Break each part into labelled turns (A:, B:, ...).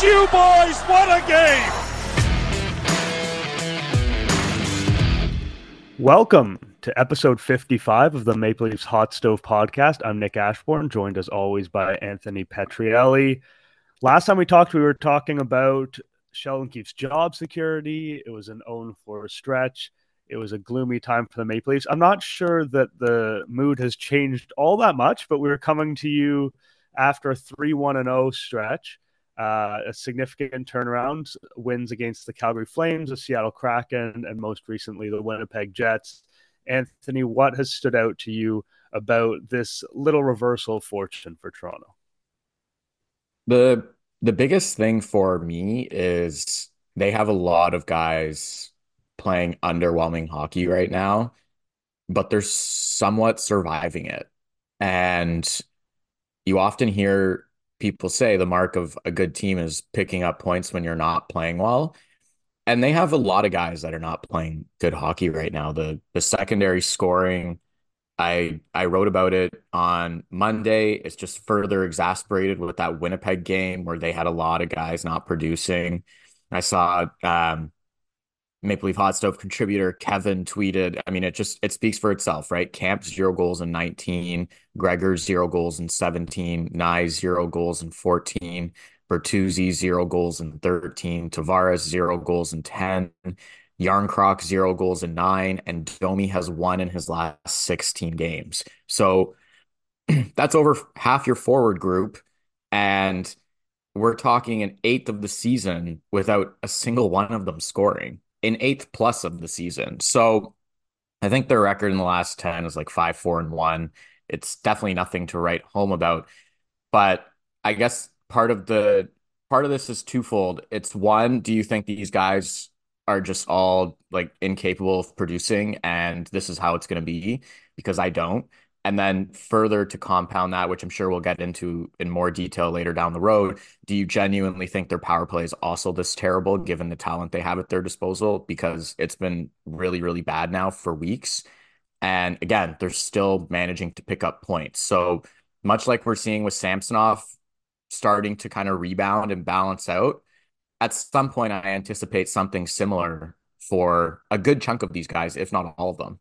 A: You, boys. What a game.
B: Welcome to episode 55 of the Maple Leafs Hot Stove podcast. I'm Nick Ashbourne, joined as always by Anthony Petrielli. Last time we talked, we were talking about Sheldon Keefe's job security. It was an own for a stretch. It was a gloomy time for the Maple Leafs. I'm not sure that the mood has changed all that much, but we are coming to you after a 3 1 0 stretch. Uh, a significant turnaround wins against the Calgary Flames, the Seattle Kraken, and most recently the Winnipeg Jets. Anthony, what has stood out to you about this little reversal of fortune for Toronto?
C: The the biggest thing for me is they have a lot of guys playing underwhelming hockey right now, but they're somewhat surviving it. And you often hear people say the mark of a good team is picking up points when you're not playing well. And they have a lot of guys that are not playing good hockey right now. The the secondary scoring I I wrote about it on Monday. It's just further exasperated with that Winnipeg game where they had a lot of guys not producing. I saw um, Maple Leaf Hot Stove contributor Kevin tweeted. I mean, it just it speaks for itself, right? Kampf zero goals in 19, Gregor zero goals in 17, Knies zero goals in 14, Bertuzzi zero goals in 13, Tavares zero goals in 10, Järnkrok zero goals in nine, and Domi has one in his last 16 games. So that's over half your forward group. And we're talking an eighth of the season without a single one of them scoring, an eighth plus of the season. So I think their record in the last 10 is like five, four, and one. It's definitely nothing to write home about. But I guess part of the part of this is twofold. It's one, do you think these guys are just all like incapable of producing and this is how it's going to be because I don't. And then further to compound that, which I'm sure we'll get into in more detail later down the road, do you genuinely think their power play is also this terrible given the talent they have at their disposal? Because it's been really, really bad now for weeks. And again, they're still managing to pick up points. So much like we're seeing with Samsonov starting to kind of rebound and balance out, at some point, I anticipate something similar for a good chunk of these guys, if not all of them.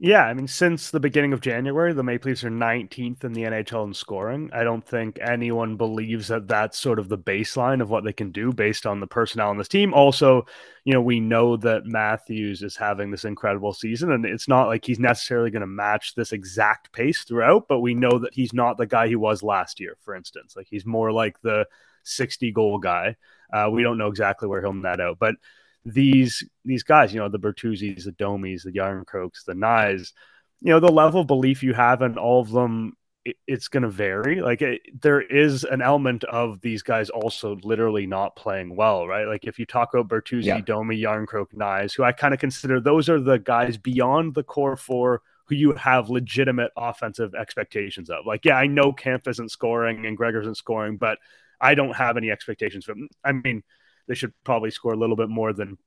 B: Yeah, I mean, since the beginning of January, the Maple Leafs are 19th in the NHL in scoring. I don't think anyone believes that that's sort of the baseline of what they can do based on the personnel on this team. Also, you know, we know that Matthews is having this incredible season, and it's not like he's necessarily going to match this exact pace throughout, but we know that he's not the guy he was last year, for instance. Like, he's more like the 60 goal guy. Uh, we don't know exactly where he'll net out, but these these guys, you know, the Bertuzzis, the Domis, the Järnkroks, the Nyes, you know, the level of belief you have in all of them, it, it's going to vary. Like it, there is an element of these guys also literally not playing well, right? Like if you talk about Bertuzzi, yeah. Domi, Järnkrok, Knies, who I kind of consider those are the guys beyond the core four who you have legitimate offensive expectations of. Like, yeah, I know Kampf isn't scoring and Gregor isn't scoring, but I don't have any expectations from. I mean, they should probably score a little bit more than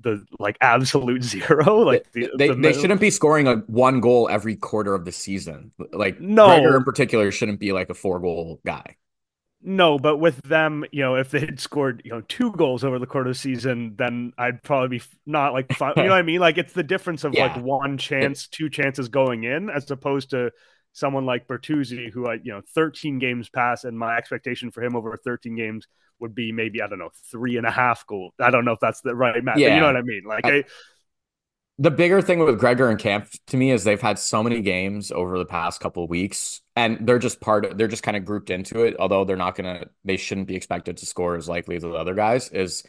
B: the like absolute zero. Like
C: the, they, the, they shouldn't be scoring a one goal every quarter of the season. Like no, Gregor in particular shouldn't be like a four goal guy.
B: No, but with them, you know, if they had scored, you know, two goals over the course of the season, then I'd probably be not like, you know what I mean? Like it's the difference of yeah. like one chance, two chances going in, as opposed to someone like Bertuzzi, who I, you know, 13 games pass, and my expectation for him over 13 games would be maybe, I don't know, three and a half goals. I don't know if that's the right math, yeah. you know what I mean? Like, I, I,
C: the bigger thing with Gregor and Kampf to me is they've had so many games over the past couple of weeks, and they're just part of, they're just kind of grouped into it, although they're not going to, they shouldn't be expected to score as likely as the other guys. Is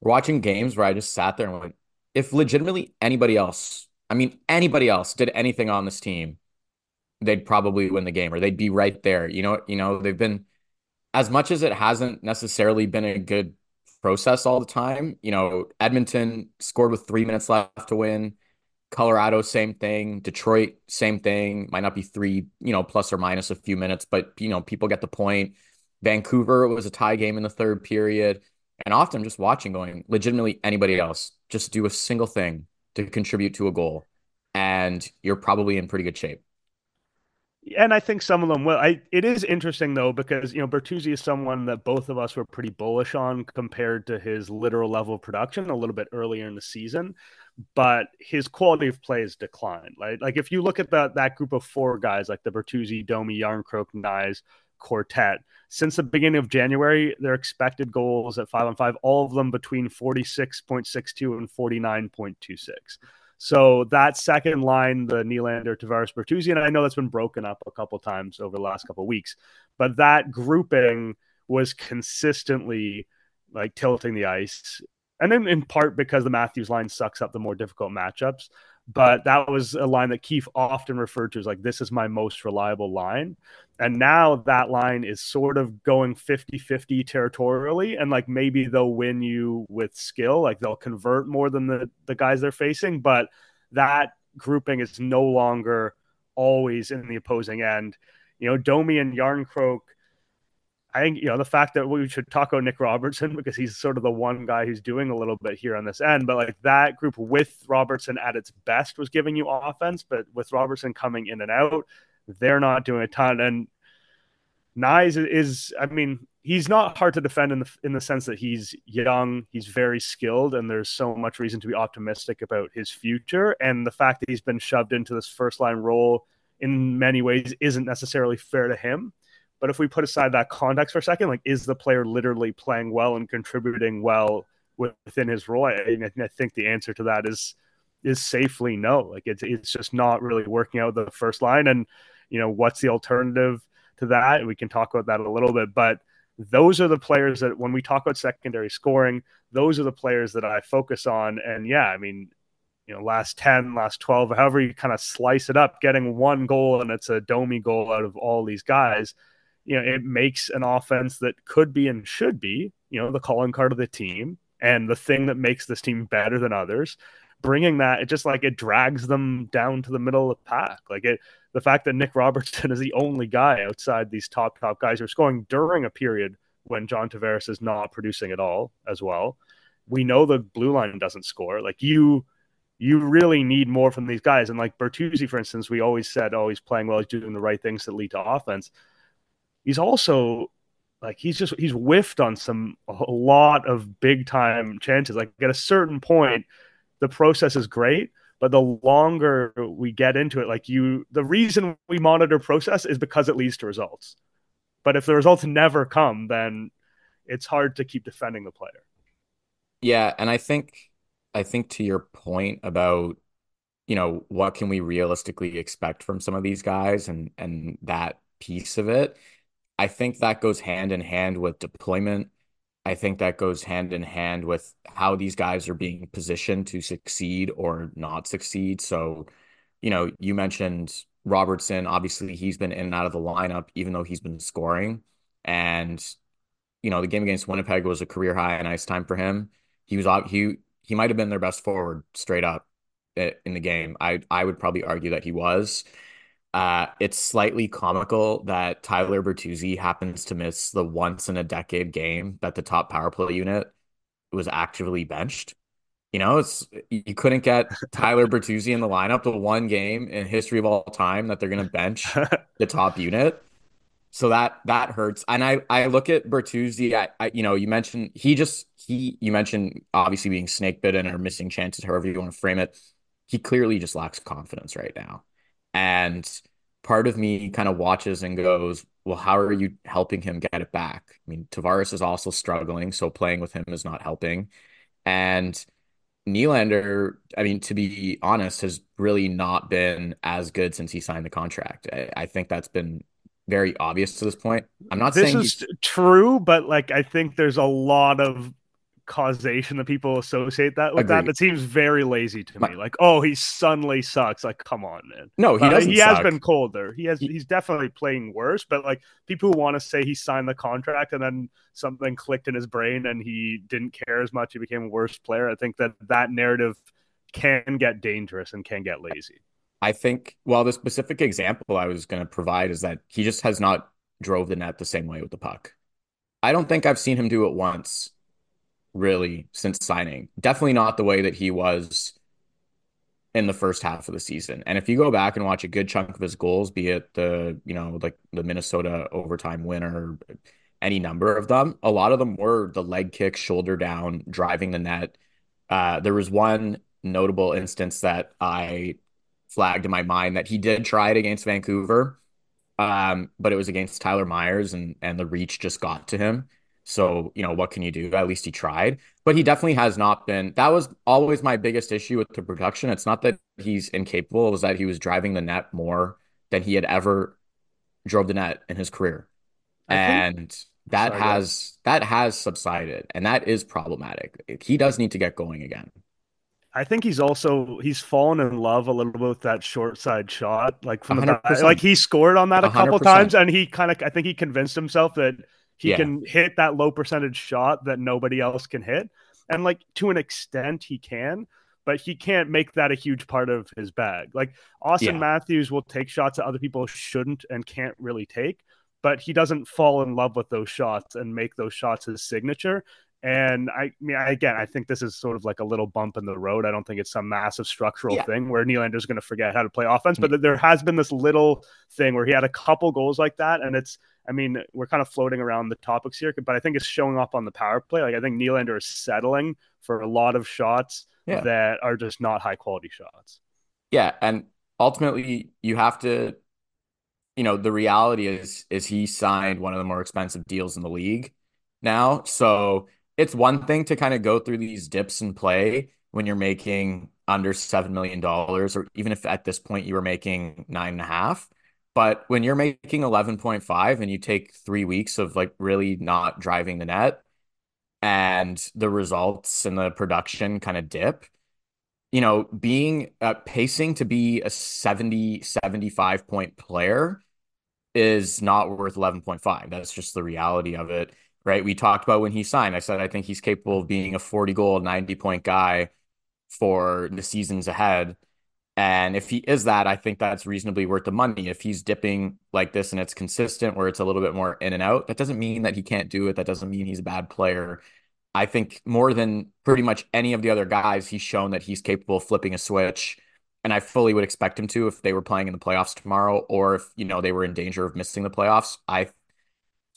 C: watching games where I just sat there and went, if legitimately anybody else, I mean, anybody else did anything on this team, they'd probably win the game or they'd be right there. You know, you know, they've been as much as it hasn't necessarily been a good process all the time. You know, Edmonton scored with three minutes left to win. Colorado, same thing. Detroit, same thing. Might not be three, you know, plus or minus a few minutes, but you know, people get the point. Vancouver was a tie game in the third period. And often just watching, going, legitimately anybody else, just do a single thing to contribute to a goal, and you're probably in pretty good shape.
B: And I think some of them will. I it is interesting though because you know Bertuzzi is someone that both of us were pretty bullish on compared to his literal level of production a little bit earlier in the season, but his quality of play has declined. Right, like if you look at that that group of four guys like the Bertuzzi, Domi, Järnkrok, Knies, quartet since the beginning of January, their expected goals at five on five, all of them between forty six point six two and forty nine point two six. So that second line, the Nylander, Tavares, Bertuzzi, and I know that's been broken up a couple times over the last couple weeks, but that grouping was consistently like tilting the ice. And then in part because the Matthews line sucks up the more difficult matchups. But that was a line that Keefe often referred to as like, this is my most reliable line. And now that line is sort of going 50 50 territorially. And like maybe they'll win you with skill, like they'll convert more than the, the guys they're facing. But that grouping is no longer always in the opposing end. You know, Domi and Järnkrok, I think, you know, the fact that we should about Nick Robertson because he's sort of the one guy who's doing a little bit here on this end. But like that group with Robertson at its best was giving you offense. But with Robertson coming in and out, they're not doing a ton. And Knies is, I mean, he's not hard to defend in the in the sense that he's young, he's very skilled, and there's so much reason to be optimistic about his future. And the fact that he's been shoved into this first line role in many ways isn't necessarily fair to him. But if we put aside that context for a second, like is the player literally playing well and contributing well within his role? I, I think the answer to that is is safely no. Like it's it's just not really working out the first line. And you know, what's the alternative to that? We can talk about that a little bit, but those are the players that when we talk about secondary scoring, those are the players that I focus on. And yeah, I mean, you know, last 10, last 12, however you kind of slice it up, getting one goal and it's a Domi goal out of all these guys, you know, it makes an offense that could be and should be, you know, the calling card of the team and the thing that makes this team better than others bringing that, it just like it drags them down to the middle of the pack. Like it, the fact that Nick Robertson is the only guy outside these top top guys who are scoring during a period when John Tavares is not producing at all as well. We know the blue line doesn't score. Like you, you really need more from these guys. And like Bertuzzi, for instance, we always said, oh, he's playing well, he's doing the right things that lead to offense. He's also like he's just he's whiffed on some a lot of big time chances. Like at a certain point, the process is great but the longer we get into it like you the reason we monitor process is because it leads to results but if the results never come then it's hard to keep defending the player
C: yeah and i think i think to your point about you know what can we realistically expect from some of these guys and and that piece of it i think that goes hand in hand with deployment I think that goes hand in hand with how these guys are being positioned to succeed or not succeed. So, you know, you mentioned Robertson. Obviously, he's been in and out of the lineup, even though he's been scoring. And, you know, the game against Winnipeg was a career high and ice time for him. He was he he might have been their best forward straight up in the game. I I would probably argue that he was. Uh, it's slightly comical that Tyler Bertuzzi happens to miss the once in a decade game that the top power play unit was actively benched. You know, it's you couldn't get Tyler Bertuzzi in the lineup the one game in history of all time that they're going to bench the top unit. So that that hurts. And I I look at Bertuzzi. I, I you know you mentioned he just he you mentioned obviously being snake bitten or missing chances, however you want to frame it. He clearly just lacks confidence right now. And part of me kind of watches and goes, well, how are you helping him get it back? I mean, Tavares is also struggling, so playing with him is not helping. And Nylander, I mean, to be honest, has really not been as good since he signed the contract. I, I think that's been very obvious to this point. I'm not
B: this
C: saying
B: is true, but like I think there's a lot of causation that people associate that with Agreed. that. That seems very lazy to me. like, oh, he suddenly sucks. Like, come on, man.
C: No, he doesn't.
B: He
C: suck.
B: has been colder. He has. He, he's definitely playing worse. But like, people who want to say he signed the contract and then something clicked in his brain and he didn't care as much. He became a worse player. I think that that narrative can get dangerous and can get lazy.
C: I think. Well, the specific example I was going to provide is that he just has not drove the net the same way with the puck. I don't think I've seen him do it once really since signing. Definitely not the way that he was in the first half of the season. And if you go back and watch a good chunk of his goals, be it the, you know, like the Minnesota overtime winner, any number of them, a lot of them were the leg kick, shoulder down, driving the net. Uh, there was one notable instance that I flagged in my mind that he did try it against Vancouver, um, but it was against Tyler Myers and and the reach just got to him. So, you know, what can you do? At least he tried. But he mm-hmm. definitely has not been. That was always my biggest issue with the production. It's not that he's incapable, it was that he was driving the net more than he had ever drove the net in his career. and that Sorry, has that has subsided and that is problematic. He does need to get going again.
B: I think he's also he's fallen in love a little bit with that short side shot, like from the like he scored on that a 100%. couple times, and he kind of I think he convinced himself that he yeah. can hit that low percentage shot that nobody else can hit. And like to an extent, he can, but he can't make that a huge part of his bag. Like Austin yeah. Matthews will take shots that other people shouldn't and can't really take, but he doesn't fall in love with those shots and make those shots his signature. And I, I mean, again, I think this is sort of like a little bump in the road. I don't think it's some massive structural yeah. thing where Nylander's going to forget how to play offense, but mm-hmm. there has been this little thing where he had a couple goals like that, and it's I mean, we're kind of floating around the topics here, but I think it's showing up on the power play. Like I think Nylander is settling for a lot of shots yeah. that are just not high quality shots.
C: Yeah, and ultimately you have to you know, the reality is is he signed one of the more expensive deals in the league now. So it's one thing to kind of go through these dips and play when you're making under seven million dollars, or even if at this point you were making nine and a half. But when you're making 11.5 and you take three weeks of like really not driving the net and the results and the production kind of dip, you know, being uh, pacing to be a 70, 75 point player is not worth 11.5. That's just the reality of it, right? We talked about when he signed. I said, I think he's capable of being a 40 goal, 90 point guy for the seasons ahead. And if he is that, I think that's reasonably worth the money. If he's dipping like this and it's consistent, where it's a little bit more in and out, that doesn't mean that he can't do it. That doesn't mean he's a bad player. I think more than pretty much any of the other guys, he's shown that he's capable of flipping a switch. And I fully would expect him to if they were playing in the playoffs tomorrow or if, you know, they were in danger of missing the playoffs. I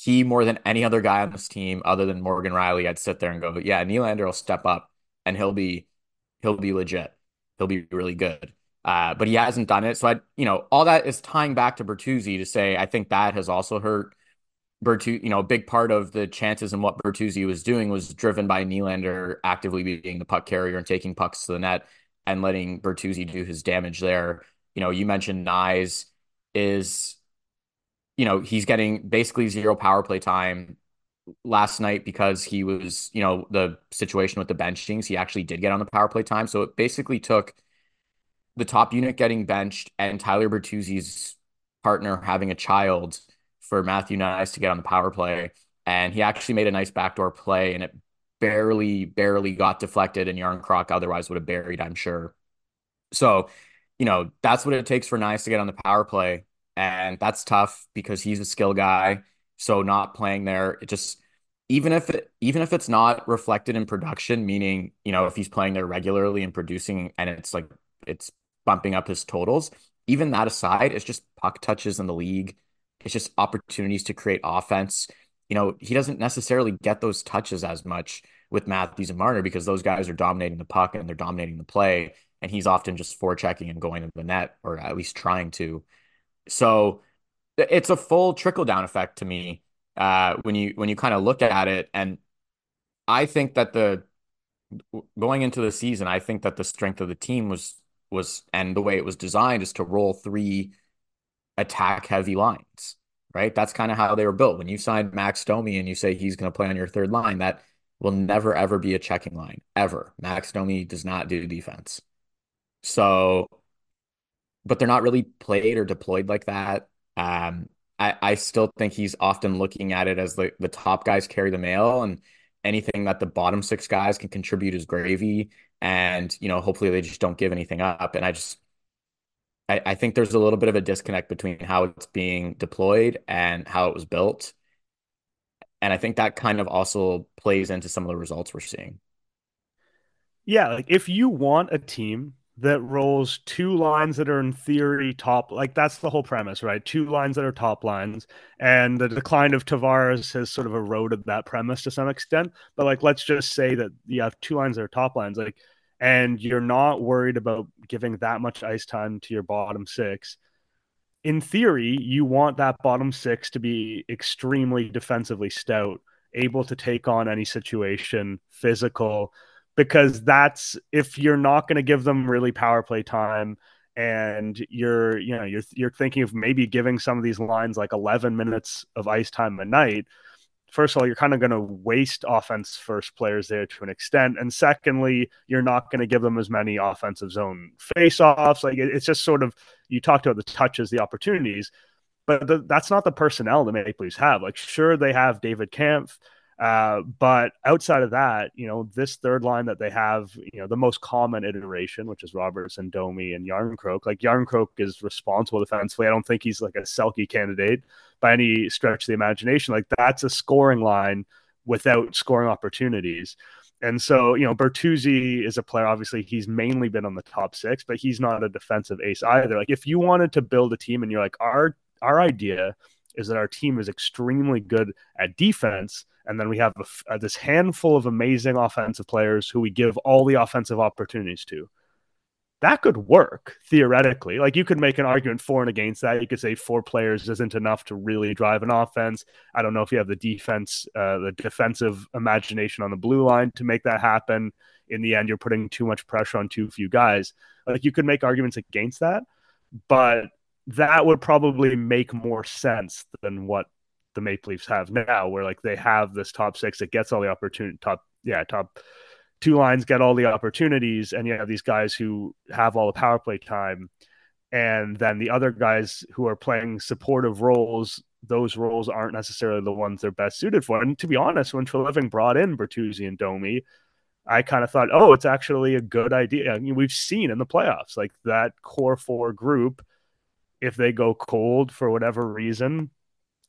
C: he more than any other guy on this team other than Morgan Rielly, I'd sit there and go, yeah, Nylander will step up and he'll be he'll be legit. He'll be really good. Uh, but he hasn't done it. So I, you know, all that is tying back to Bertuzzi to say I think that has also hurt Bertuzzi. You know, a big part of the chances and what Bertuzzi was doing was driven by Nylander actively being the puck carrier and taking pucks to the net and letting Bertuzzi do his damage there. You know, you mentioned Knies is, you know, he's getting basically zero power play time last night because he was, you know, the situation with the benchings. He actually did get on the power play time. So it basically took the top unit getting benched and Tyler Bertuzzi's partner having a child for Matthew Knies to get on the power play. And he actually made a nice backdoor play and it barely, barely got deflected and Järnkrok otherwise would have buried, I'm sure. So, you know, that's what it takes for Knies to get on the power play. And that's tough because he's a skill guy. So not playing there, it just even if it even if it's not reflected in production, meaning, you know, if he's playing there regularly and producing and it's like it's bumping up his totals. Even that aside, it's just puck touches in the league. It's just opportunities to create offense. You know, he doesn't necessarily get those touches as much with Matthews and Marner because those guys are dominating the puck and they're dominating the play. And he's often just forechecking and going to the net, or at least trying to. So it's a full trickle down effect to me uh, when you when you kind of look at it. And I think that the going into the season, I think that the strength of the team was was and the way it was designed is to roll three attack heavy lines, right? That's kind of how they were built. When you signed Max Domi and you say he's going to play on your third line, that will never ever be a checking line ever. Max Domi does not do defense. So, but they're not really played or deployed like that. Um, I, I still think he's often looking at it as the, the top guys carry the mail and anything that the bottom six guys can contribute is gravy and you know hopefully they just don't give anything up and i just I, I think there's a little bit of a disconnect between how it's being deployed and how it was built And I think that kind of also plays into some of the results we're seeing.
B: Yeah, like if you want a team that rolls two lines that are in theory top, like that's the whole premise, right? Two lines that are top lines, and the decline of Tavares has sort of eroded that premise to some extent. But like, let's just say that you have two lines that are top lines, like, and you're not worried about giving that much ice time to your bottom six. In theory, you want that bottom six to be extremely defensively stout, able to take on any situation, physical because that's if you're not going to give them really power play time and you're you know you're you're thinking of maybe giving some of these lines like 11 minutes of ice time a night first of all you're kind of going to waste offense first players there to an extent. And secondly you're not going to give them as many offensive zone face offs like it, it's just sort of you talked about the touches the opportunities but the, that's not the personnel the Maple Leafs have. Like sure they have David Kampf uh, but outside of that, you know, this third line that they have, you know, the most common iteration, which is Robertson, Domi, and Jarnkrok. Like Jarnkrok is responsible defensively. I don't think he's like a Selke candidate by any stretch of the imagination. Like that's a scoring line without scoring opportunities. And so, you know, Bertuzzi is a player. Obviously, he's mainly been on the top six, but he's not a defensive ace either. Like, if you wanted to build a team and you're like, our our idea is that our team is extremely good at defense and then we have a, a, this handful of amazing offensive players who we give all the offensive opportunities to. That could work theoretically. Like you could make an argument for and against that. You could say four players isn't enough to really drive an offense. I don't know if you have the defense, uh, the defensive imagination on the blue line to make that happen. In the end, you're putting too much pressure on too few guys. Like you could make arguments against that, but that would probably make more sense than what the Maple Leafs have now, where like they have this top six that gets all the opportunity, top yeah, top two lines get all the opportunities, and you have these guys who have all the power play time, and then the other guys who are playing supportive roles. Those roles aren't necessarily the ones they're best suited for. And to be honest, when Treliving brought in Bertuzzi and Domi, I kind of thought, oh, it's actually a good idea. I mean, we've seen in the playoffs, like that core four group, if they go cold for whatever reason,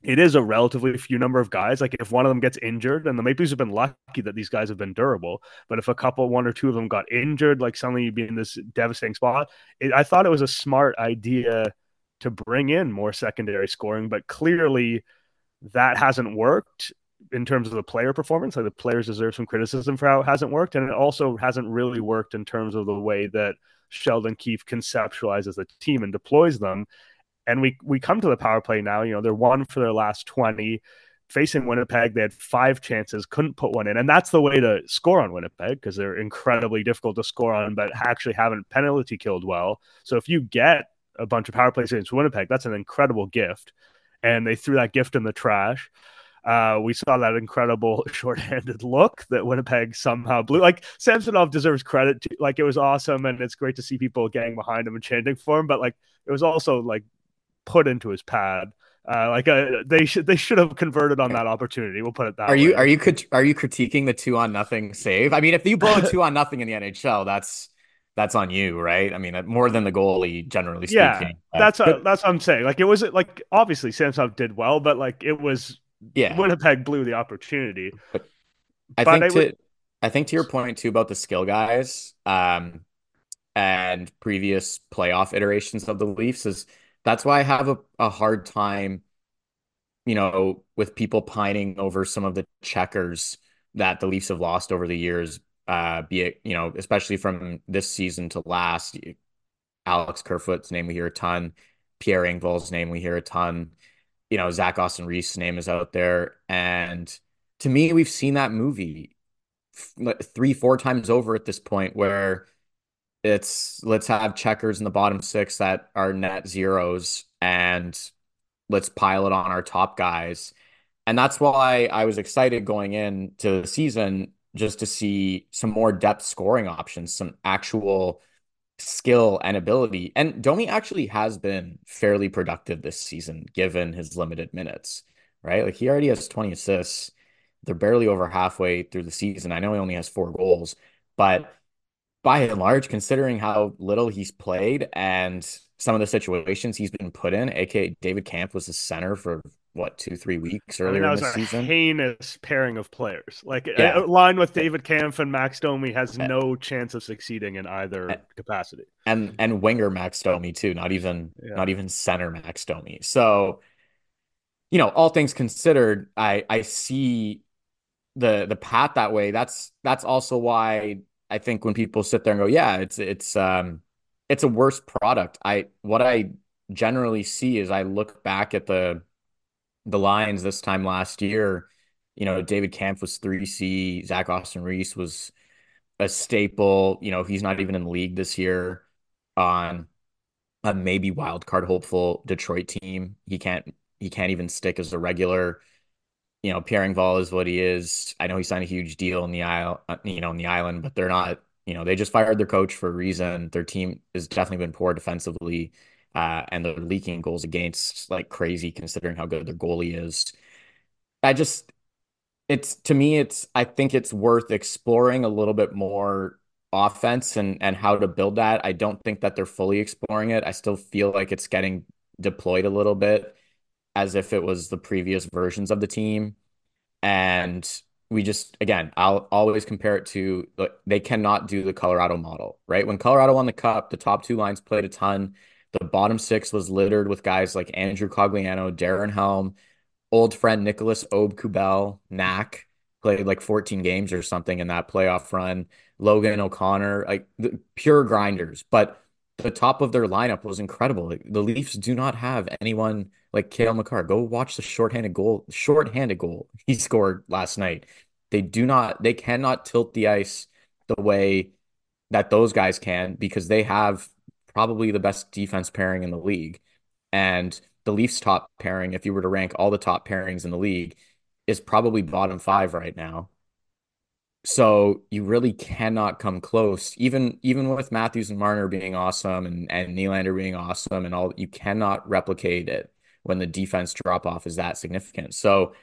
B: it is a relatively few number of guys. Like if one of them gets injured, and the Maple Leafs have been lucky that these guys have been durable. But if a couple, one or two of them got injured, like suddenly you'd be in this devastating spot. It, I thought it was a smart idea to bring in more secondary scoring, but clearly that hasn't worked in terms of the player performance. Like the players deserve some criticism for how it hasn't worked, and it also hasn't really worked in terms of the way that Sheldon Keefe conceptualizes the team and deploys them. And we we come to the power play now. You know, they're one for their last 20. Facing Winnipeg, they had five chances, couldn't put one in. And that's the way to score on Winnipeg because they're incredibly difficult to score on, but actually haven't penalty killed well. So if you get a bunch of power plays against Winnipeg, that's an incredible gift. And they threw that gift in the trash. Uh, we saw that incredible shorthanded look that Winnipeg somehow blew. Like Samsonov deserves credit. To, like it was awesome, and it's great to see people getting behind him and chanting for him. But like it was also like put into his pad. Uh, like uh, they should they should have converted on that opportunity. We'll put it that.
C: Are
B: way.
C: you are you are you critiquing the two on nothing save? I mean, if you blow a two on nothing in the NHL, that's that's on you, right? I mean, more than the goalie, generally speaking.
B: Yeah, that's a, that's what I'm saying. Like it was like obviously Samsonov did well, but like it was yeah Winnipeg blew the opportunity.
C: But I but think to would... I think to your point too about the skill guys, um, and previous playoff iterations of the Leafs is that's why I have a, a hard time, you know, with people pining over some of the checkers that the Leafs have lost over the years, uh, be it, you know, especially from this season to last. Alex Kerfoot's name we hear a ton. Pierre Engvall's name we hear a ton. You know, Zach Aston-Reese's name is out there. And to me, we've seen that movie three, four times over at this point where it's let's have checkers in the bottom six that are net zeros and let's pile it on our top guys. And that's why I was excited going into the season just to see some more depth scoring options, some actual skill and ability. And Domi actually has been fairly productive this season given his limited minutes, right? Like he already has 20 assists. They're barely over halfway through the season. I know he only has four goals, but by and large, considering how little he's played and some of the situations he's been put in, aka David Kampf was the center for what two three weeks
B: I mean,
C: earlier
B: that was a
C: season.
B: heinous pairing of players. Like
C: Yeah.
B: a line with David Kampf and Max Domi has no chance of succeeding in either
C: Eh.
B: capacity.
C: and and winger Max Domi too, not even
B: Yeah.
C: not even center Max Domi. So, you know, all things considered, I I see the the path that way. That's that's also why I think when people sit there and go, yeah, it's it's um it's a worse product. I what I generally see is I look back at the the lines this time last year. You know, David Kampf was 3C, Zach Aston-Reese was a staple. You know, he's not even in the league this year on a maybe wild card hopeful Detroit team. He can't he can't even stick as a regular. You know, Pierre Engvall is what he is. I know he signed a huge deal in the isle, uh, you know, in the island, but they're not. You know, they just fired their coach for a reason. Their team has definitely been poor defensively, uh, and they're leaking goals against like crazy, considering how good their goalie is. I just, it's to me, it's I think it's worth exploring a little bit more offense and and how to build that. I don't think that they're fully exploring it. I still feel like it's getting deployed a little bit as if it was the previous versions of the team. And we just again, I'll always compare it to they cannot do the Colorado model, right? When Colorado won the cup, the top two lines played a ton. The bottom six was littered with guys like Andrew Cogliano, Darren Helm, old friend Nicolas Aubé-Kubel, Knack played like 14 games or something in that playoff run. Logan O'Connor, like pure grinders, but the top of their lineup was incredible. The Leafs do not have anyone like Cale Makar. Go watch the shorthanded goal, shorthanded goal he scored last night. They do not, they cannot tilt the ice the way that those guys can because they have probably the best defense pairing in the league. And the Leafs top pairing, if you were to rank all the top pairings in the league, is probably bottom five right now. So you really cannot come close, even even with Matthews and Marner being awesome and and Nylander being awesome and all. You cannot replicate it when the defense drop off is that significant. So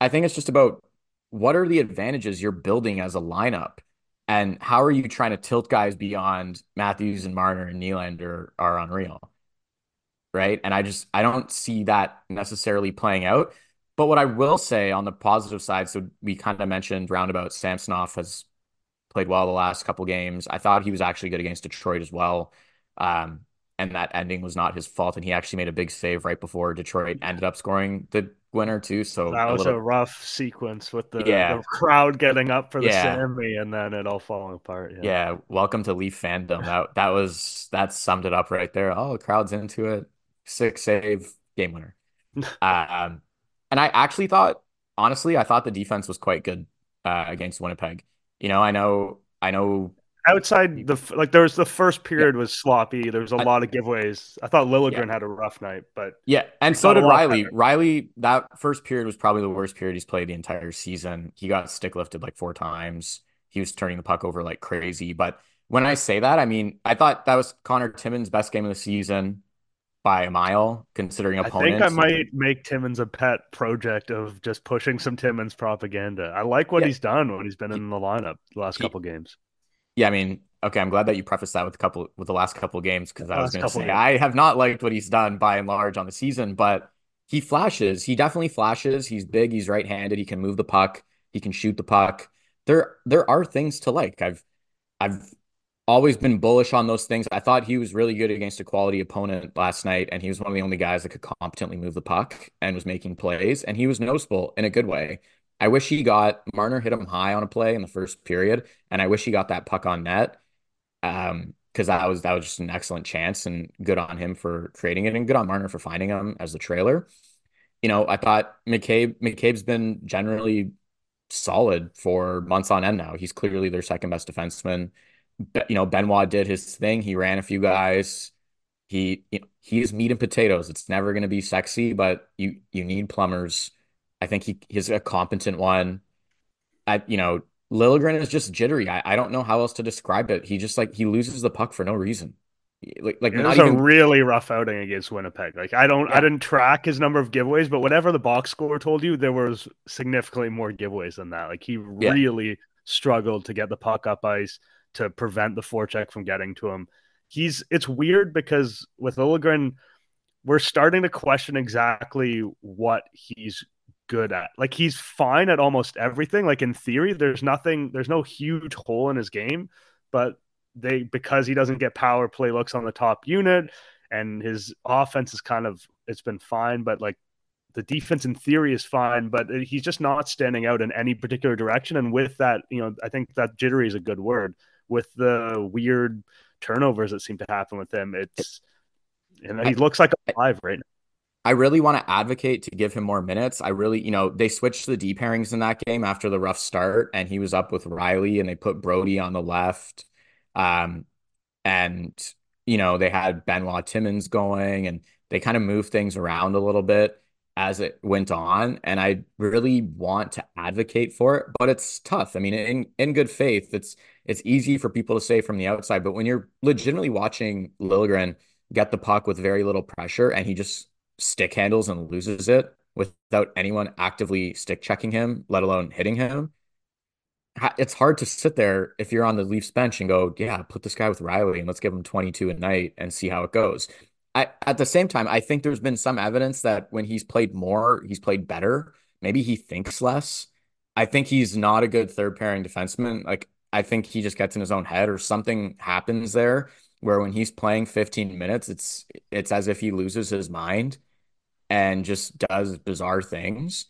C: I think it's just about what are the advantages you're building as a lineup, and how are you trying to tilt guys beyond Matthews and Marner and Nylander are unreal, right? And I just I don't see that necessarily playing out. But what I will say on the positive side, so we kind of mentioned roundabout Samsonov has played well the last couple games. I thought he was actually good against Detroit as well. Um, and that ending was not his fault. And he actually made a big save right before Detroit ended up scoring the winner too. So
B: that
C: a
B: was
C: little,
B: a rough sequence with the,
C: Yeah.
B: the crowd getting up for the
C: Yeah.
B: Sammy and then it all falling apart. Yeah.
C: yeah, welcome to Leaf fandom. That that was that summed it up right there. Oh, the crowd's into it. Six save, game winner. um, and I actually thought, honestly, I thought the defense was quite good uh, against Winnipeg. You know, I know, I know
B: Outside the like, there was the first period was sloppy. There was a
C: I-
B: lot of giveaways. I thought Liljegren had a rough night, but
C: Yeah, and so did Rielly.
B: better.
C: Rielly, that first period was probably the worst period he's played the entire season. He got stick lifted like four times. He was turning the puck over like crazy. But when I say that, I mean I thought that was Connor Timmins' best game of the season by a mile, considering opponents.
B: I think I might make Timmins a pet project of just pushing some Timmins propaganda. I like what
C: Yeah.
B: he's done when he's been in the lineup the last
C: He-
B: couple games.
C: Yeah, I mean, okay, I'm glad that you prefaced that with a couple with the last couple of games because I was going to say. I have not liked what he's done by and large on the season, but he flashes. He definitely flashes. He's big. He's right-handed. He can move the puck. He can shoot the puck. There, there are things to like. I've, I've always been bullish on those things. I thought he was really good against a quality opponent last night, and he was one of the only guys that could competently move the puck and was making plays, and he was noticeable in a good way. I wish he got Marner hit him high on a play in the first period, and I wish he got that puck on net. Um, because that was that was just an excellent chance and good on him for creating it and good on Marner for finding him as the trailer. You know, I thought McCabe McCabe's been generally solid for months on end now. He's clearly their second best defenseman. But you know, Benoit did his thing. He ran a few guys. He you know, he is meat and potatoes. It's never going to be sexy, but you you need plumbers. I think he he's a competent one. I you know, Liljegren is just jittery. I, I don't know how else to describe it. He just like he loses the puck for no reason. Like like
B: It
C: not
B: was
C: even
B: a really rough outing against Winnipeg. Like I don't,
C: Yeah.
B: I didn't track his number of giveaways, but whatever the box score told you, there was significantly more giveaways than that. Like he
C: Yeah.
B: really struggled to get the puck up ice to prevent the forecheck from getting to him. He's it's weird because with Liljegren, we're starting to question exactly what he's good at. Like he's fine at almost everything. Like in theory, there's nothing, there's no huge hole in his game, but they because he doesn't get power play looks on the top unit and his offense is kind of it's been fine, but like the defense in theory is fine, but he's just not standing out in any particular direction. And with that, you know, I think that jittery is a good word. With the weird turnovers that seem to happen with him, it's you know, he looks like alive right now.
C: I really want to advocate to give him more minutes. I really, you know, they switched the D pairings in that game after the rough start, and he was up with Rielly, and they put Brodie on the left. Um, and you know, they had Benoit Timmins going, and they kind of moved things around a little bit as it went on. And I really want to advocate for it, but it's tough. I mean, in in good faith, it's it's easy for people to say from the outside, but when you're legitimately watching Liljegren get the puck with very little pressure, and he just stick handles and loses it without anyone actively stick checking him, let alone hitting him. It's hard to sit there if you're on the Leafs bench and go, yeah, put this guy with Rielly and let's give him 22 a night and see how it goes. I, at the same time, I think there's been some evidence that when he's played more, he's played better. Maybe he thinks less. I think he's not a good third pairing defenseman. Like, I think he just gets in his own head or something happens there where when he's playing 15 minutes, it's it's as if he loses his mind and just does bizarre things.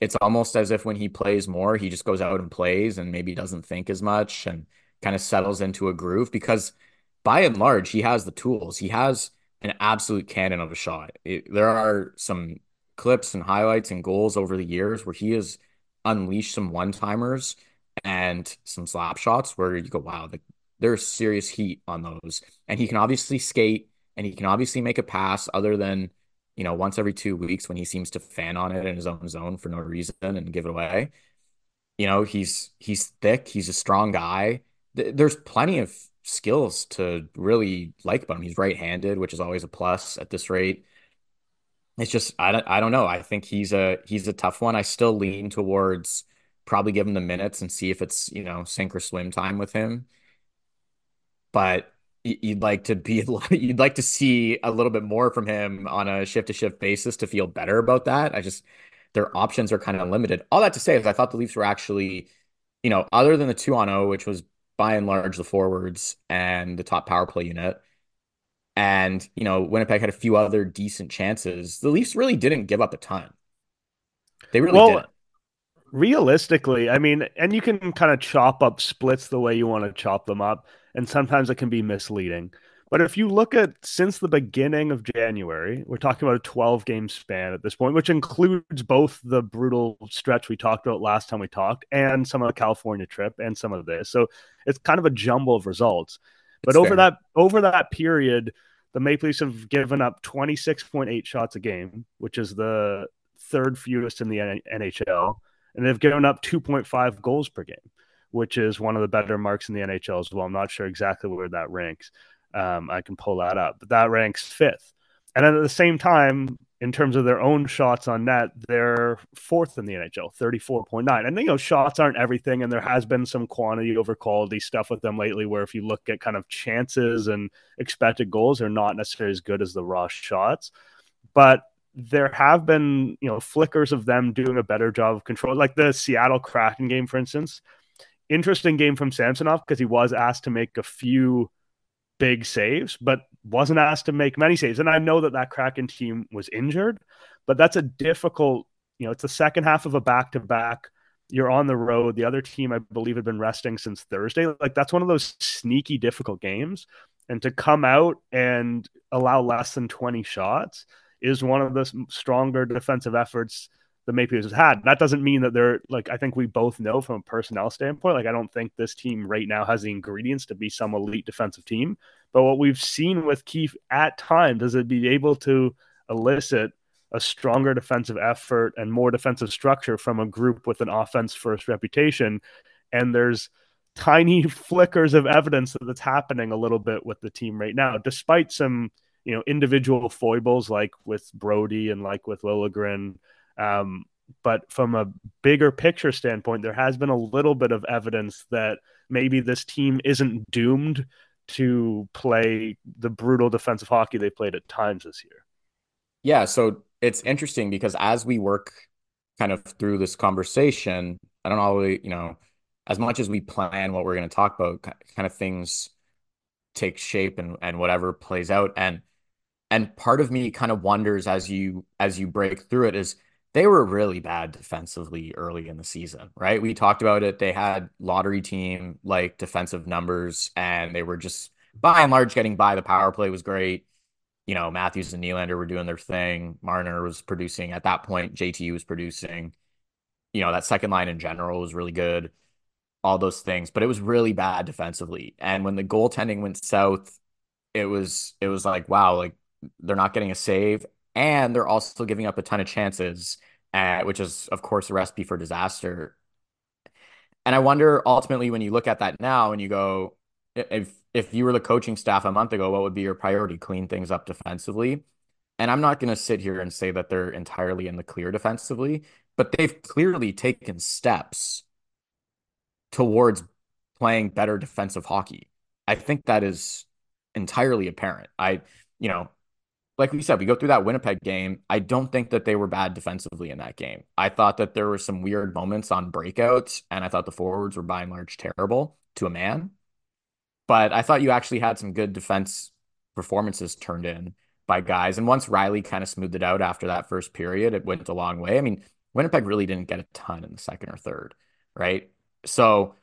C: It's almost as if when he plays more, he just goes out and plays and maybe doesn't think as much and kind of settles into a groove because by and large, he has the tools. He has an absolute cannon of a shot. It, there are some clips and highlights and goals over the years where he has unleashed some one timers and some slap shots where you go, wow, the, there's serious heat on those. And he can obviously skate and he can obviously make a pass other than you know, once every two weeks when he seems to fan on it in his own zone for no reason and give it away. You know, he's he's thick, he's a strong guy. There's plenty of skills to really like about him. He's right-handed, which is always a plus at this rate. It's just I don't I don't know. I think he's a he's a tough one. I still lean towards probably give him the minutes and see if it's, you know, sink or swim time with him. But you'd like to be you'd like to see a little bit more from him on a shift to shift basis to feel better about that. I just their options are kind of limited. All that to say is I thought the Leafs were actually, you know, other than the 2 on 0 which was by and large the forwards and the top power play unit and, you know, Winnipeg had a few other decent chances. The Leafs really didn't give up a ton. They really well, did
B: realistically, I mean, and you can kind of chop up splits the way you want to chop them up and sometimes it can be misleading. But if you look at since the beginning of January, we're talking about a 12 game span at this point, which includes both the brutal stretch we talked about last time we talked and some of the California trip and some of this. So it's kind of a jumble of results. But it's over fair. that over that period, the Maple Leafs have given up 26.8 shots a game, which is the third fewest in the NHL, and they've given up 2.5 goals per game which is one of the better marks in the NHL as well. I'm not sure exactly where that ranks. Um, I can pull that up, but that ranks fifth. And at the same time, in terms of their own shots on net, they're fourth in the NHL, 34.9. And, you know, shots aren't everything. And there has been some quantity over quality stuff with them lately, where if you look at kind of chances and expected goals, they're not necessarily as good as the raw shots. But there have been, you know, flickers of them doing a better job of control, like the Seattle Kraken game, for instance interesting game from Samsonov because he was asked to make a few big saves, but wasn't asked to make many saves. And I know that that Kraken team was injured, but that's a difficult, you know, it's the second half of a back to back. You're on the road. The other team, I believe, had been resting since Thursday. Like that's one of those sneaky, difficult games. And to come out and allow less than 20 shots is one of the stronger defensive efforts the Maple Leafs has had. That doesn't mean that they're like I think we both know from a personnel standpoint. Like I don't think this team right now has the ingredients to be some elite defensive team. But what we've seen with Keefe at times is it be able to elicit a stronger defensive effort and more defensive structure from a group with an offense first reputation. And there's tiny flickers of evidence that it's happening a little bit with the team right now, despite some you know individual foibles like with Brodie and like with Liljegren um, but from a bigger picture standpoint, there has been a little bit of evidence that maybe this team isn't doomed to play the brutal defensive hockey they played at times this year.
C: Yeah, so it's interesting because as we work kind of through this conversation, I don't always, you know, as much as we plan what we're going to talk about, kind of things take shape and and whatever plays out. And and part of me kind of wonders as you as you break through it is they were really bad defensively early in the season, right? We talked about it. They had lottery team like defensive numbers, and they were just by and large getting by. The power play was great. You know, Matthews and Nylander were doing their thing. Marner was producing at that point. JTU was producing. You know, that second line in general was really good. All those things, but it was really bad defensively. And when the goaltending went south, it was it was like wow, like they're not getting a save and they're also giving up a ton of chances, which is, of course, a recipe for disaster. And I wonder ultimately when you look at that now and you go, if if you were the coaching staff a month ago, what would be your priority? Clean things up defensively. And I'm not going to sit here and say that they're entirely in the clear defensively, but they've clearly taken steps towards playing better defensive hockey. I think that is entirely apparent. I, you know, like we said, we go through that Winnipeg game. I don't think that they were bad defensively in that game. I thought that there were some weird moments on breakouts, and I thought the forwards were by and large terrible to a man. But I thought you actually had some good defense performances turned in by guys. And once Rielly kind of smoothed it out after that first period, it went a long way. I mean, Winnipeg really didn't get a ton in the second or third, right? So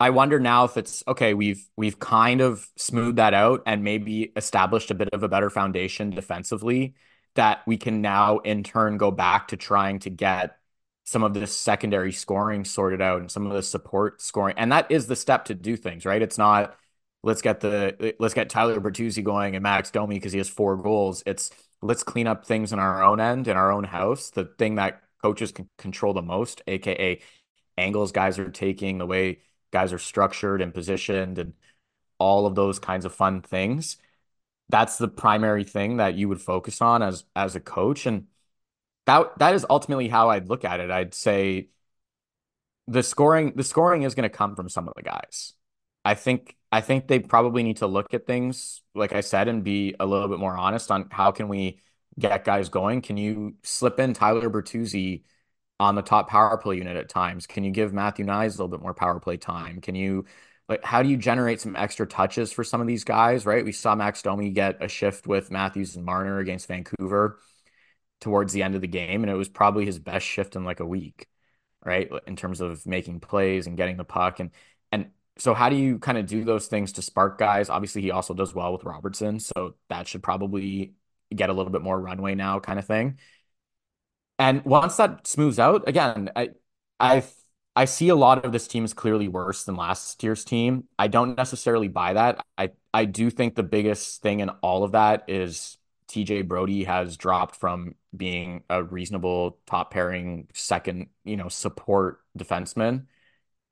C: I wonder now if it's okay, we've we've kind of smoothed that out and maybe established a bit of a better foundation defensively that we can now in turn go back to trying to get some of this secondary scoring sorted out and some of the support scoring. And that is the step to do things, right? It's not let's get the let's get Tyler Bertuzzi going and Max Domi because he has four goals. It's let's clean up things in our own end in our own house. The thing that coaches can control the most, aka angles guys are taking, the way guys are structured and positioned and all of those kinds of fun things. That's the primary thing that you would focus on as as a coach. And that that is ultimately how I'd look at it. I'd say the scoring the scoring is going to come from some of the guys. I think I think they probably need to look at things like I said and be a little bit more honest on how can we get guys going. Can you slip in Tyler Bertuzzi on the top power play unit at times? Can you give Matthew Knies a little bit more power play time? Can you like how do you generate some extra touches for some of these guys, right? We saw Max Domi get a shift with Matthews and Marner against Vancouver towards the end of the game, and it was probably his best shift in like a week, right? In terms of making plays and getting the puck. And and so how do you kind of do those things to spark guys? Obviously, he also does well with Robertson, so that should probably get a little bit more runway now, kind of thing. And once that smooths out, again, I I I see a lot of this team is clearly worse than last year's team. I don't necessarily buy that. I I do think the biggest thing in all of that is TJ Brodie has dropped from being a reasonable top pairing second, you know, support defenseman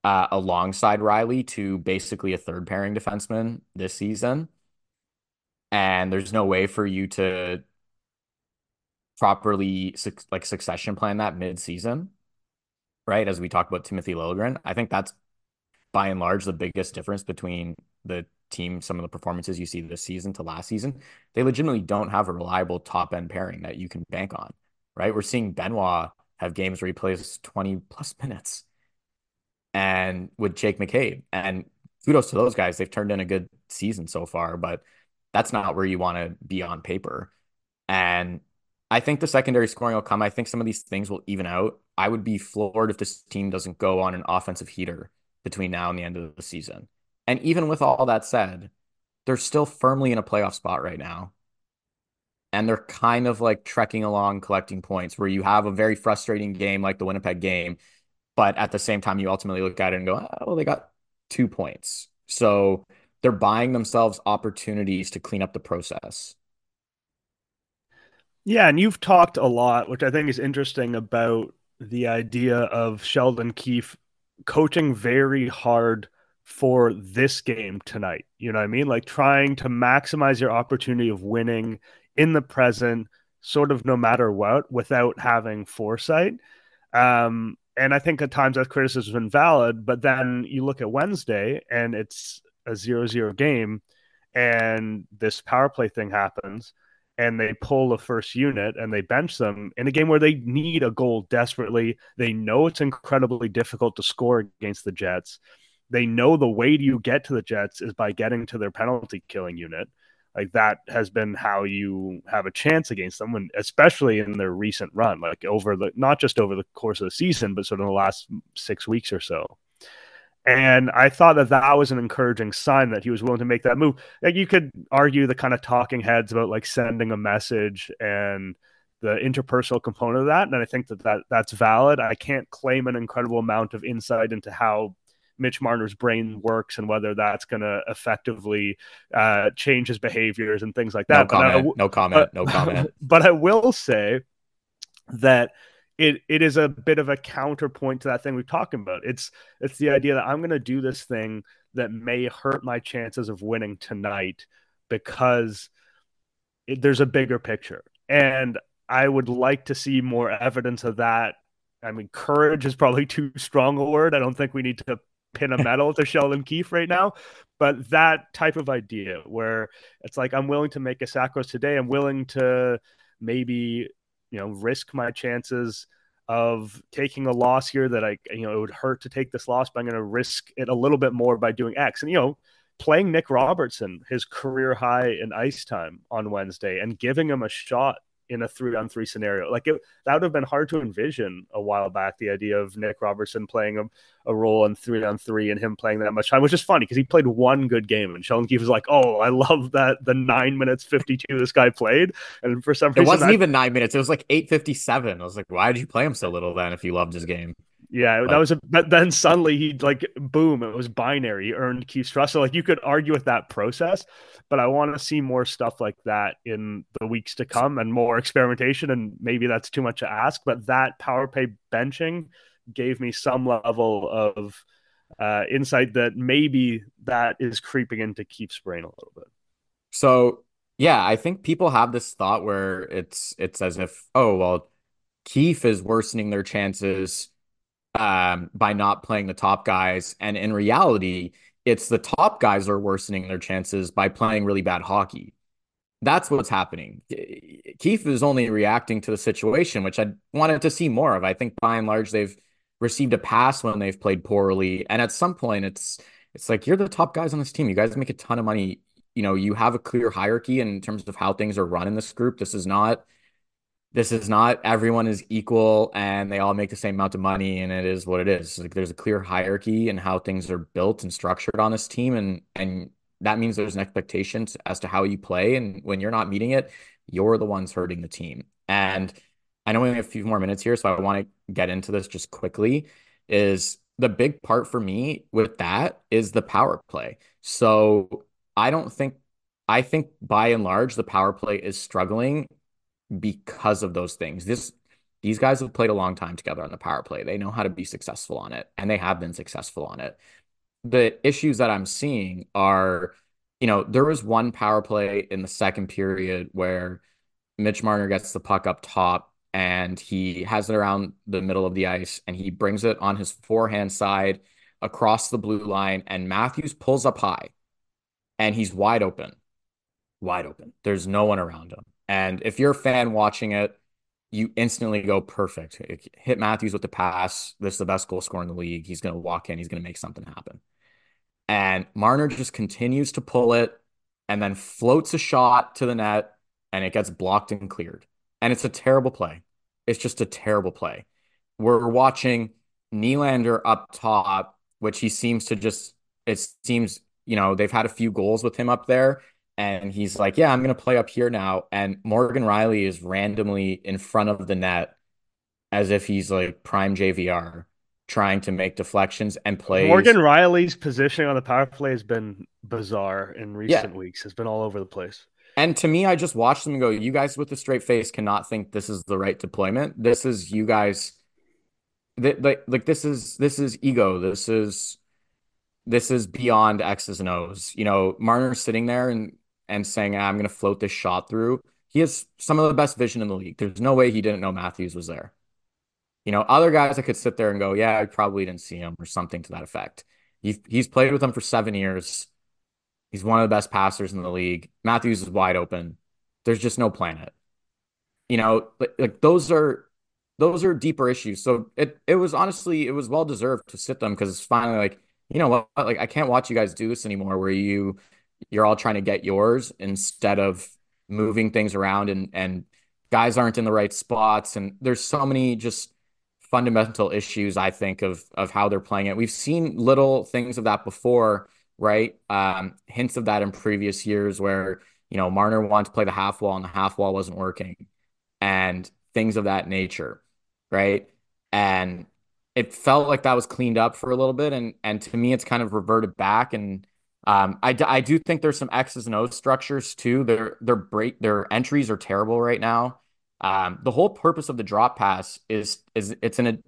C: uh, alongside Rielly to basically a third pairing defenseman this season. And there's no way for you to properly like succession plan that mid-season, right? As we talk about Timothy Liljegren, I think that's by and large the biggest difference between the team, some of the performances you see this season to last season. They legitimately don't have a reliable top end pairing that you can bank on, right? We're seeing Benoit have games where he plays 20 plus minutes and with Jake McCabe. And kudos to those guys. They've turned in a good season so far, but that's not where you want to be on paper. And I think the secondary scoring will come. I think some of these things will even out. I would be floored if this team doesn't go on an offensive heater between now and the end of the season. And even with all that said, they're still firmly in a playoff spot right now. And they're kind of like trekking along, collecting points where you have a very frustrating game like the Winnipeg game. But at the same time, you ultimately look at it and go, oh, well, they got two points. So they're buying themselves opportunities to clean up the process.
B: Yeah, and you've talked a lot, which I think is interesting about the idea of Sheldon Keefe coaching very hard for this game tonight. You know what I mean? Like trying to maximize your opportunity of winning in the present, sort of no matter what, without having foresight. Um, and I think at times that criticism has been valid, but then you look at Wednesday and it's a zero zero game and this power play thing happens and they pull the first unit and they bench them in a game where they need a goal desperately. They know it's incredibly difficult to score against the Jets. They know the way you get to the Jets is by getting to their penalty killing unit. Like that has been how you have a chance against them, when, especially in their recent run, like over the not just over the course of the season, but sort of the last six weeks or so. And I thought that that was an encouraging sign that he was willing to make that move. Like you could argue the kind of talking heads about like sending a message and the interpersonal component of that, and I think that, that that's valid. I can't claim an incredible amount of insight into how Mitch Marner's brain works and whether that's going to effectively uh, change his behaviors and things like that.
C: No comment. no comment. no comment.
B: But I will say that it it is a bit of a counterpoint to that thing we're talking about. It's it's the idea that I'm going to do this thing that may hurt my chances of winning tonight because it, there's a bigger picture, and I would like to see more evidence of that. I mean, courage is probably too strong a word. I don't think we need to pin a medal to Sheldon Keefe right now, but that type of idea where it's like I'm willing to make a sacrifice today. I'm willing to maybe you know risk my chances of taking a loss here that I you know it would hurt to take this loss, but I'm going to risk it a little bit more by doing X. And you know, playing Nick Robertson, his career high in ice time on Wednesday, and giving him a shot in a three on three scenario. Like it, that would have been hard to envision a while back. The idea of Nick Robertson playing a, a role in three on three and him playing that much time, which is funny because he played one good game. And Sheldon Keefe was like, "Oh, I love that the nine minutes fifty two this guy played." And for some reason,
C: it wasn't even nine minutes. It was like eight fifty seven. I was like, "Why did you play him so little then? If you loved his game."
B: Yeah, but, that was a. But then suddenly he like boom, it was binary. He earned Keefe's trust. So like you could argue with that process, but I want to see more stuff like that in the weeks to come and more experimentation. And maybe that's too much to ask, but that power play benching gave me some level of uh, insight that maybe that is creeping into Keefe's brain a little bit.
C: So yeah, I think people have this thought where it's it's as if oh well, Keefe is worsening their chances um, by not playing the top guys. And in reality, it's the top guys are worsening their chances by playing really bad hockey. That's what's happening. Keefe is only reacting to the situation, which I wanted to see more of. I think by and large, they've received a pass when they've played poorly. And at some point, it's it's like you're the top guys on this team. You guys make a ton of money. You know, you have a clear hierarchy in terms of how things are run in this group. This is not this is not everyone is equal and they all make the same amount of money and it is what it is. Like there's a clear hierarchy and how things are built and structured on this team and and that means there's an expectation as to how you play and when you're not meeting it, you're the ones hurting the team. And I know we have a few more minutes here so I want to get into this just quickly is the big part for me with that is the power play. So I don't think I think by and large the power play is struggling because of those things. This these guys have played a long time together on the power play. They know how to be successful on it, and they have been successful on it. The issues that I'm seeing are, you know, there was one power play in the second period where Mitch Marner gets the puck up top and he has it around the middle of the ice and he brings it on his forehand side across the blue line and Matthews pulls up high and he's wide open. Wide open. There's no one around him. And if you're a fan watching it, you instantly go perfect. Hit Matthews with the pass. This is the best goal scorer in the league. He's going to walk in. He's going to make something happen. And Marner just continues to pull it and then floats a shot to the net and it gets blocked and cleared. And it's a terrible play. It's just a terrible play. We're watching Nylander up top, which he seems to just, it seems, you know, they've had a few goals with him up there and he's like, "Yeah, I'm going to play up here now." And Morgan Rielly is randomly in front of the net as if he's like prime JVR trying to make deflections and play.
B: Morgan Rielly's positioning on the power play has been bizarre in recent yeah. weeks. It's been all over the place.
C: And to me, I just watched them go, you guys with the straight face cannot think this is the right deployment. This is you guys like like this is this is ego. This is this is beyond X's and O's. You know, Marner's sitting there and and saying, ah, I'm going to float this shot through. He has some of the best vision in the league. There's no way he didn't know Matthews was there. You know, other guys I could sit there and go, yeah, I probably didn't see him or something to that effect. He's, he's played with them for seven years. He's one of the best passers in the league. Matthews is wide open. there's just no planet. You know, like, like those are those are deeper issues. So it it was honestly it was well deserved to sit them because it's finally like you know what like I can't watch you guys do this anymore where you you're all trying to get yours instead of moving things around and and guys aren't in the right spots and there's so many just fundamental issues I think of of how they're playing it. We've seen little things of that before, right? Um, hints of that in previous years where you know Marner wanted to play the half wall and the half wall wasn't working, and things of that nature right? And it felt like that was cleaned up for a little bit, and and to me, it's kind of reverted back. And um, I I do think there's some X's and O's structures too. Their their break their entries are terrible right now. Um, the whole purpose of the drop pass is is it's an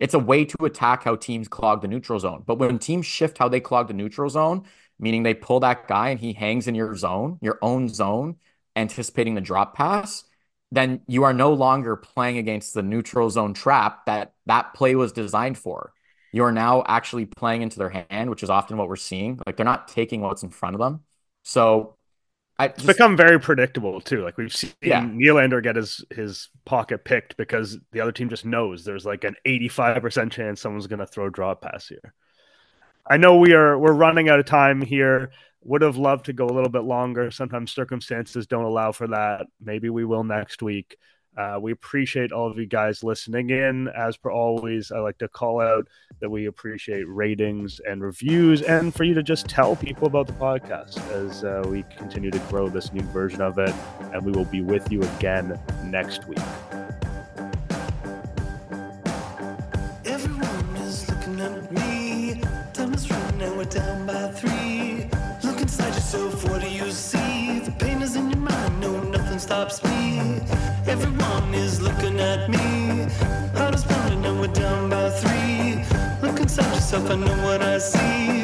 C: it's a way to attack how teams clog the neutral zone. But when teams shift how they clog the neutral zone, meaning they pull that guy and he hangs in your zone, your own zone, anticipating the drop pass, then you are no longer playing against the neutral zone trap that that play was designed for. You are now actually playing into their hand, which is often what we're seeing. Like they're not taking what's in front of them. So
B: I just, it's become very predictable too. Like we've seen
C: yeah.
B: Nylander get his his pocket picked because the other team just knows there's like an 85% chance someone's going to throw a draw pass here. I know we are we're running out of time here would have loved to go a little bit longer. Sometimes circumstances don't allow for that. Maybe we will next week. Uh, we appreciate all of you guys listening in. As per always, I like to call out that we appreciate ratings and reviews and for you to just tell people about the podcast as uh, we continue to grow this new version of it. And we will be with you again next week. Everyone is looking at me. Time is running, down at me. Heart is pounding and we're down by three. Look inside yourself, I know what I see.